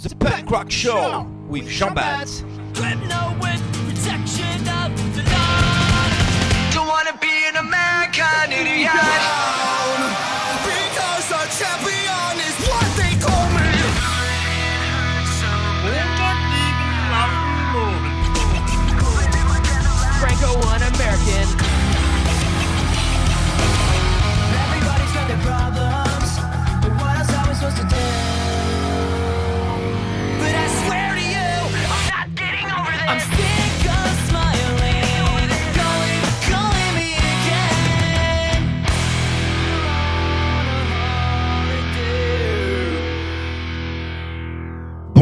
The Punk Rock Show with Jean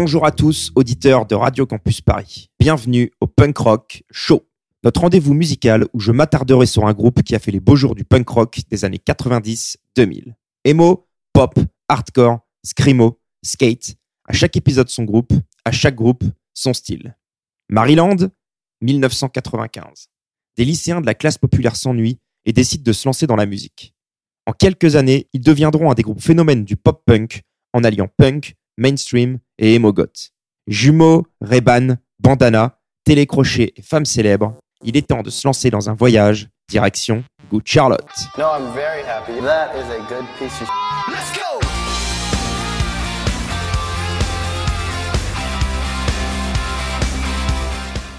Bonjour à tous, auditeurs de Radio Campus Paris. Bienvenue au Punk Rock Show. Notre rendez-vous musical où je m'attarderai sur un groupe qui a fait les beaux jours du punk rock des années 90-2000. Emo, pop, hardcore, screamo, skate. À chaque épisode son groupe, à chaque groupe son style. Maryland, 1995. Des lycéens de la classe populaire s'ennuient et décident de se lancer dans la musique. En quelques années, ils deviendront un des groupes phénomènes du pop-punk en alliant punk, mainstream et emo goth. Jumeaux, Reban, bandana, télécrochet et femmes célèbres, il est temps de se lancer dans un voyage direction Good Charlotte. No, I'm very happy. That is a good piece of Let's go.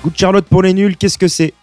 Good Charlotte pour les nuls, qu'est-ce que c'est?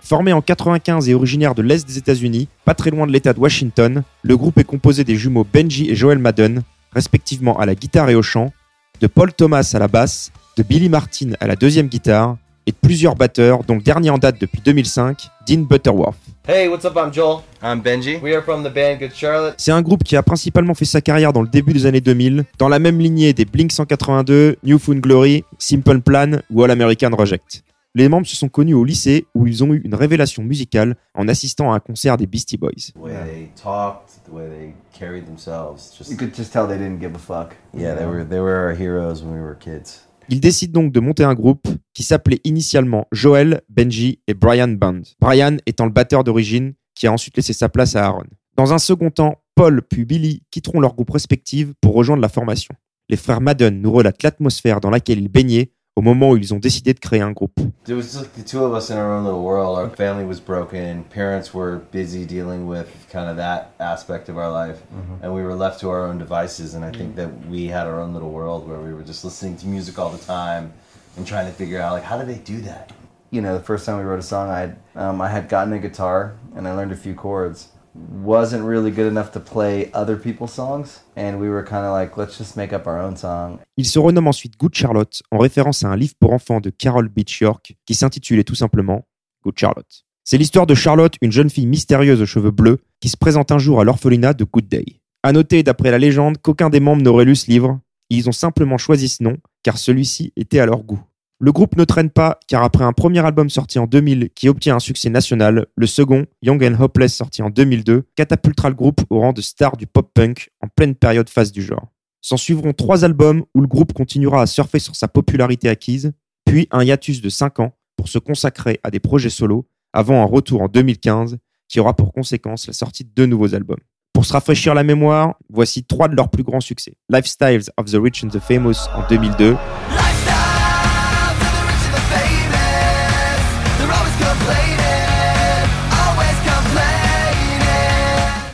Formé en 95 et originaire de l'Est des États-Unis, pas très loin de l'État de Washington, le groupe est composé des jumeaux Benji et Joel Madden, respectivement à la guitare et au chant, de Paul Thomas à la basse, de Billy Martin à la deuxième guitare, et de plusieurs batteurs, dont le dernier en date depuis 2005, Dean Butterworth. Hey, what's up? I'm Joel. I'm Benji. We are from the band Good Charlotte. C'est un groupe qui a principalement fait sa carrière dans le début des années 2000, dans la même lignée des Blink 182, New Found Glory, Simple Plan ou All American Reject. Les membres se sont connus au lycée où ils ont eu une révélation musicale en assistant à un concert des Beastie Boys. the way they talked, the way they carried themselves. Just You could just tell they didn't give a fuck. yeah, they were they were our heroes when we were kids. Ils décident donc de monter un groupe qui s'appelait initialement Joel, Benji et Brian Band. Brian étant le batteur d'origine qui a ensuite laissé sa place à Aaron. Dans un second temps, Paul puis Billy quitteront leur groupe respectif pour rejoindre la formation. Les frères Madden nous relatent l'atmosphère dans laquelle ils baignaient au moment où ils ont décidé de créer un groupe. There was just like the two of us in our own little world. Our family was broken. Parents were busy dealing with kind of that aspect of our life, and we were left to our own devices. And I think that we had our own little world where we were just listening to music all the time and trying to figure out like how do they do that. You know, the first time we wrote a song, I um, I had gotten a guitar and I learned a few chords. Wasn't really good enough to play other people's songs, and we were kind of like, let's just make up our own song. Ils se renomment ensuite Good Charlotte en référence à un livre pour enfants de Carol Beach York qui s'intitulait tout simplement Good Charlotte. C'est l'histoire de Charlotte, une jeune fille mystérieuse aux cheveux bleus qui se présente un jour à l'orphelinat de Good Day. À noter, d'après la légende, qu'aucun des membres n'aurait lu ce livre, ils ont simplement choisi ce nom car celui-ci était à leur goût. Le groupe ne traîne pas car après un premier album sorti en 2000 qui obtient un succès national, le second, Young and Hopeless sorti en 2002, catapultera le groupe au rang de star du pop-punk en pleine période phase du genre. S'en suivront trois albums où le groupe continuera à surfer sur sa popularité acquise, puis un hiatus de 5 ans pour se consacrer à des projets solos, avant un retour en 2015 qui aura pour conséquence la sortie de deux nouveaux albums. Pour se rafraîchir la mémoire, voici trois de leurs plus grands succès. Lifestyles of the Rich and the Famous en 2002,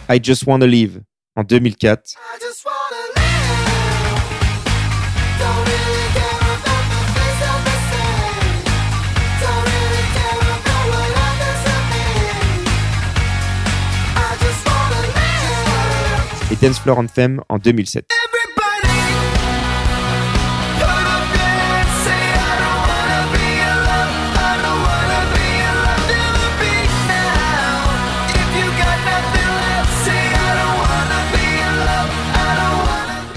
I just wanna live. et Dance Floor Anthem en 2007.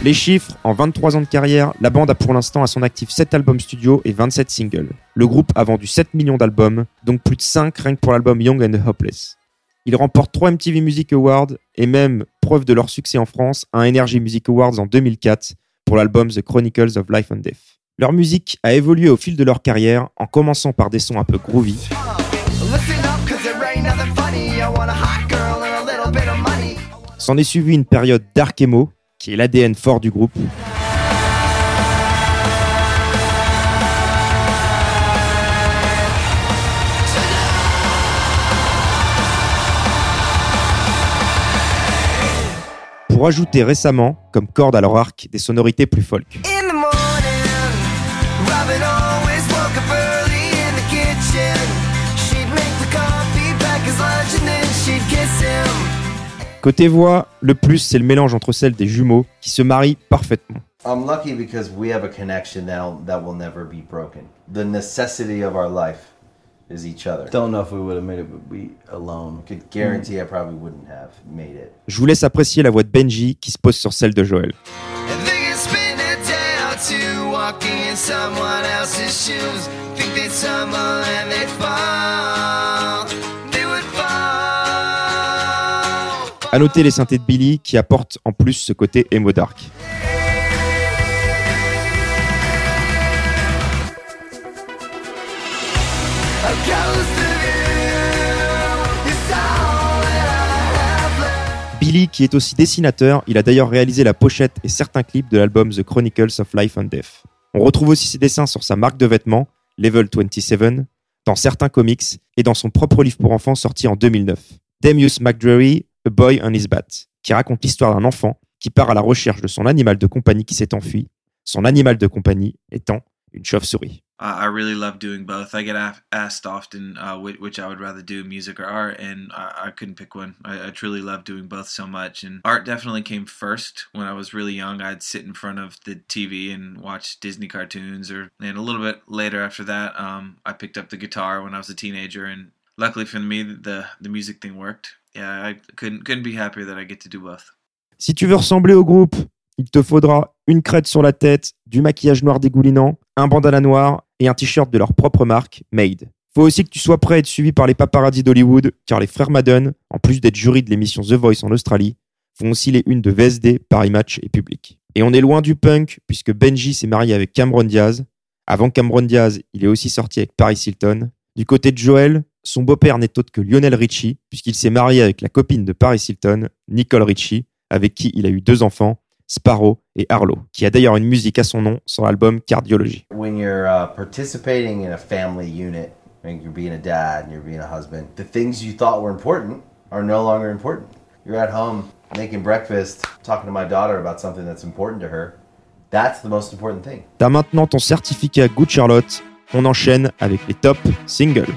Les chiffres, en 23 ans de carrière, la bande a pour l'instant à son actif 7 albums studio et 27 singles. Le groupe a vendu 7 millions d'albums, donc plus de 5 rien que pour l'album Young and Hopeless. Ils remportent 3 MTV Music Awards et même, preuve de leur succès en France, un Energy Music Awards en 2004 pour l'album The Chronicles of Life and Death. Leur musique a évolué au fil de leur carrière en commençant par des sons un peu groovy. S'en est suivi une période dark emo, qui est l'ADN fort du groupe. Pour ajouter récemment, comme corde à leur arc, des sonorités plus folk. Côté voix, le plus c'est le mélange entre celles des jumeaux qui se marient parfaitement. I'm lucky because we have a connection now that will never be broken. The necessity of our life is each other. Don't know if we would have made it, but we alone. I could guarantee I probably wouldn't have made it. Je vous laisse apprécier la voix de Benji qui se pose sur celle de Joël. Someone else's shoes. Think they stumble and they fall. À noter les synthés de Billy qui apportent en plus ce côté emo dark. Billy qui est aussi dessinateur, il a d'ailleurs réalisé la pochette et certains clips de l'album The Chronicles of Life and Death. On retrouve aussi ses dessins sur sa marque de vêtements, Level 27, dans certains comics et dans son propre livre pour enfants sorti en 2009, Damius McDreary, A Boy and His Bat, qui raconte l'histoire d'un enfant qui part à la recherche de son animal de compagnie qui s'est enfui, son animal de compagnie étant une chauve-souris. I really love doing both. I get asked often uh, which I would rather do, music or art, and I, I couldn't pick one. I, I truly love doing both so much. And art definitely came first. When I was really young, I'd sit in front of the TV and watch Disney cartoons, or and a little bit later after that, um, I picked up the guitar when I was a teenager, and luckily for me, the the music thing worked. Yeah, I couldn't couldn't be happier that I get to do both. Si tu veux ressembler au groupe, il te faudra une crête sur la tête, du maquillage noir dégoulinant, un bandana noir et un t-shirt de leur propre marque, Made. Faut aussi que tu sois prêt à être suivi par les paparazzis d'Hollywood, car les frères Madden, en plus d'être jury de l'émission The Voice en Australie, font aussi les unes de VSD, Paris Match et Public. Et on est loin du punk, puisque Benji s'est marié avec Cameron Diaz. Avant Cameron Diaz, il est aussi sorti avec Paris Hilton. Du côté de Joel, son beau-père n'est autre que Lionel Richie, puisqu'il s'est marié avec la copine de Paris Hilton, Nicole Richie, avec qui il a eu deux enfants, Sparrow et Arlo, qui a d'ailleurs une musique à son nom sur l'album Cardiology. When you're uh, participating in a family unit, and you're being a dad and you're being a husband, the things you thought were important are no longer important. You're at home making breakfast, talking to my daughter about something that's important to her. That's the most important thing. T'as maintenant ton certificat Good Charlotte. On enchaîne avec les top singles.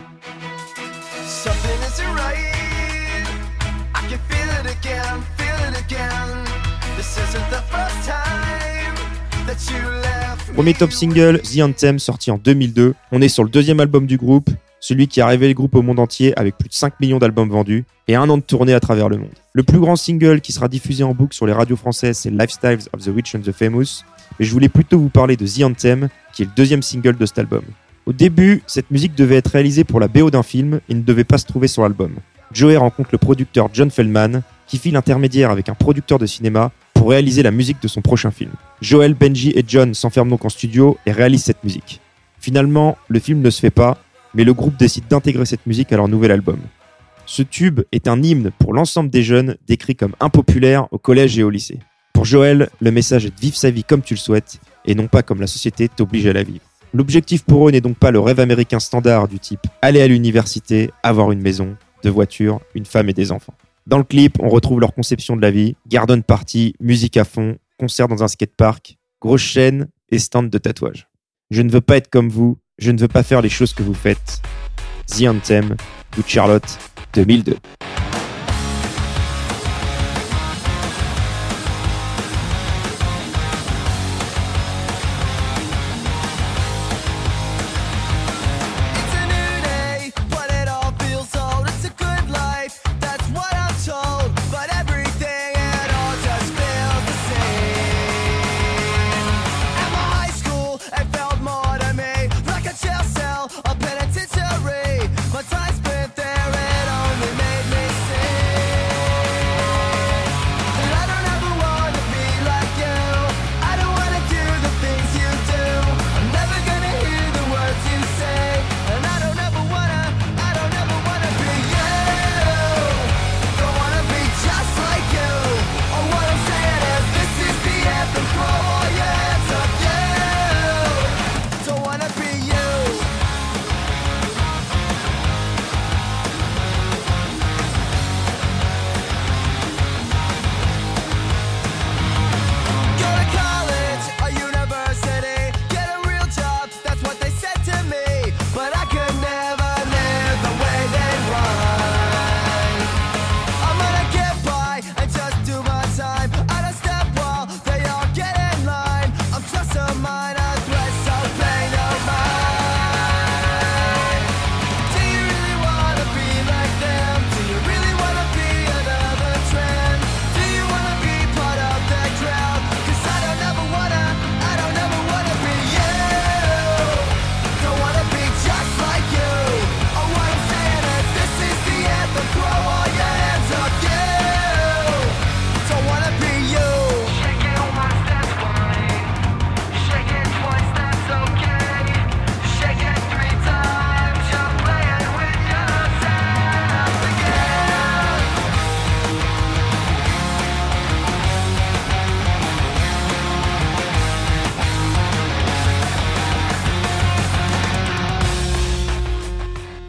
Premier top single, The Anthem, sorti en 2002. On est sur le deuxième album du groupe, celui qui a révélé le groupe au monde entier avec plus de 5 millions d'albums vendus et un an de tournée à travers le monde. Le plus grand single qui sera diffusé en boucle sur les radios françaises, c'est Lifestyles of the Rich and the Famous. Mais je voulais plutôt vous parler de The Anthem, qui est le deuxième single de cet album. Au début, cette musique devait être réalisée pour la BO d'un film et ne devait pas se trouver sur l'album. Joey rencontre le producteur John Feldman, qui fit l'intermédiaire avec un producteur de cinéma pour réaliser la musique de son prochain film. Joel, Benji et John s'enferment donc en studio et réalisent cette musique. Finalement, le film ne se fait pas, mais le groupe décide d'intégrer cette musique à leur nouvel album. Ce tube est un hymne pour l'ensemble des jeunes décrits comme impopulaires au collège et au lycée. Pour Joël, le message est de vivre sa vie comme tu le souhaites et non pas comme la société t'oblige à la vivre. L'objectif pour eux n'est donc pas le rêve américain standard du type aller à l'université, avoir une maison, deux voitures, une femme et des enfants. Dans le clip, on retrouve leur conception de la vie, garden party, musique à fond, concert dans un skatepark, grosse chaîne et stand de tatouage. Je ne veux pas être comme vous, je ne veux pas faire les choses que vous faites. The Anthem, Good Charlotte, 2002.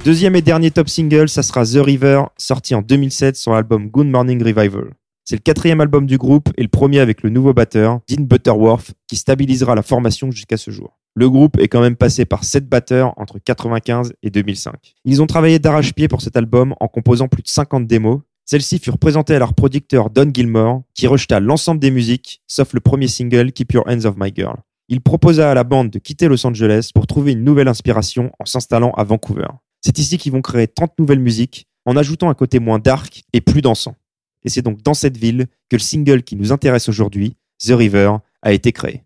Deuxième et dernier top single, ça sera The River, sorti en 2007 sur l'album Good Morning Revival. C'est le quatrième album du groupe et le premier avec le nouveau batteur, Dean Butterworth, qui stabilisera la formation jusqu'à ce jour. Le groupe est quand même passé par sept batteurs entre 95 et 2005. Ils ont travaillé d'arrache-pied pour cet album en composant plus de 50 démos. Celles-ci furent présentées à leur producteur Don Gilmore, qui rejeta l'ensemble des musiques, sauf le premier single Keep Your Hands Off My Girl. Il proposa à la bande de quitter Los Angeles pour trouver une nouvelle inspiration en s'installant à Vancouver. C'est ici qu'ils vont créer 30 nouvelles musiques, en ajoutant un côté moins dark et plus dansant. Et c'est donc dans cette ville que le single qui nous intéresse aujourd'hui, The River, a été créé.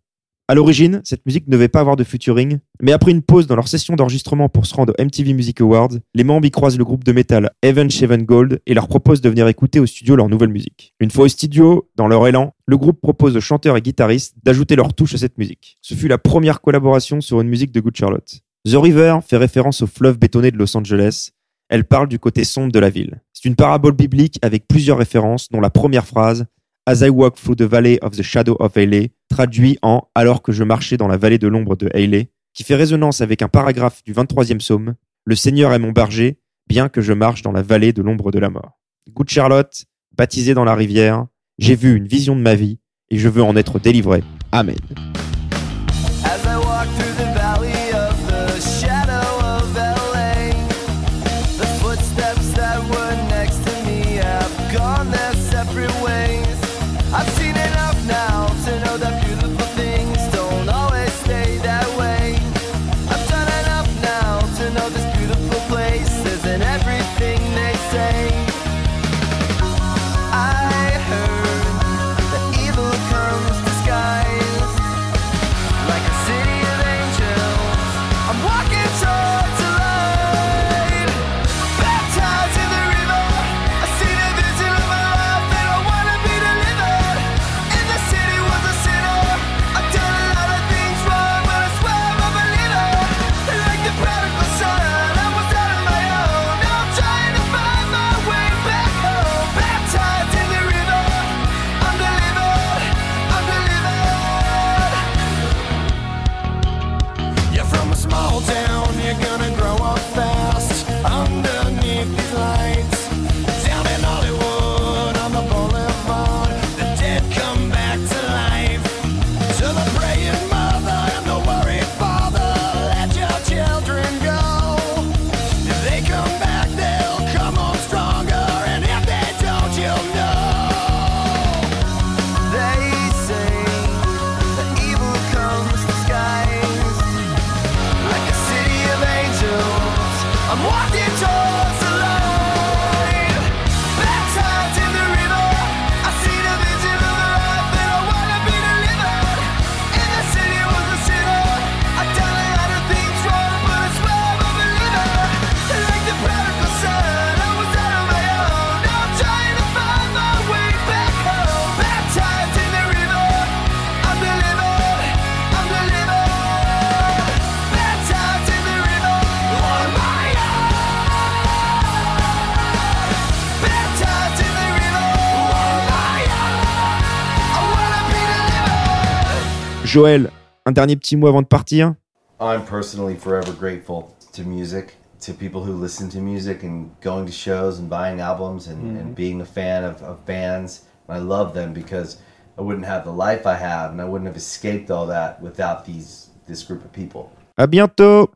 À l'origine, cette musique ne devait pas avoir de featuring, mais après une pause dans leur session d'enregistrement pour se rendre au MTV Music Awards, les membres y croisent le groupe de métal Evan Sheven Gold et leur proposent de venir écouter au studio leur nouvelle musique. Une fois au studio, dans leur élan, le groupe propose aux chanteurs et guitaristes d'ajouter leur touche à cette musique. Ce fut la première collaboration sur une musique de Good Charlotte. The River fait référence au fleuve bétonné de Los Angeles. Elle parle du côté sombre de la ville. C'est une parabole biblique avec plusieurs références, dont la première phrase As I walk through the valley of the shadow of Haley, traduit en Alors que je marchais dans la vallée de l'ombre de Haley, qui fait résonance avec un paragraphe du 23e psaume Le Seigneur est mon berger, bien que je marche dans la vallée de l'ombre de la mort. Good Charlotte, baptisé dans la rivière, j'ai vu une vision de ma vie et je veux en être délivré. Amen. Ways. I've seen Joël, un dernier petit mot avant de partir I'm personally forever grateful to music, to people who listen to music and going to shows and buying albums and, and being a fan of, of bands. I love them because I wouldn't have the life I have and I wouldn't have escaped all that without these this group of people. À bientôt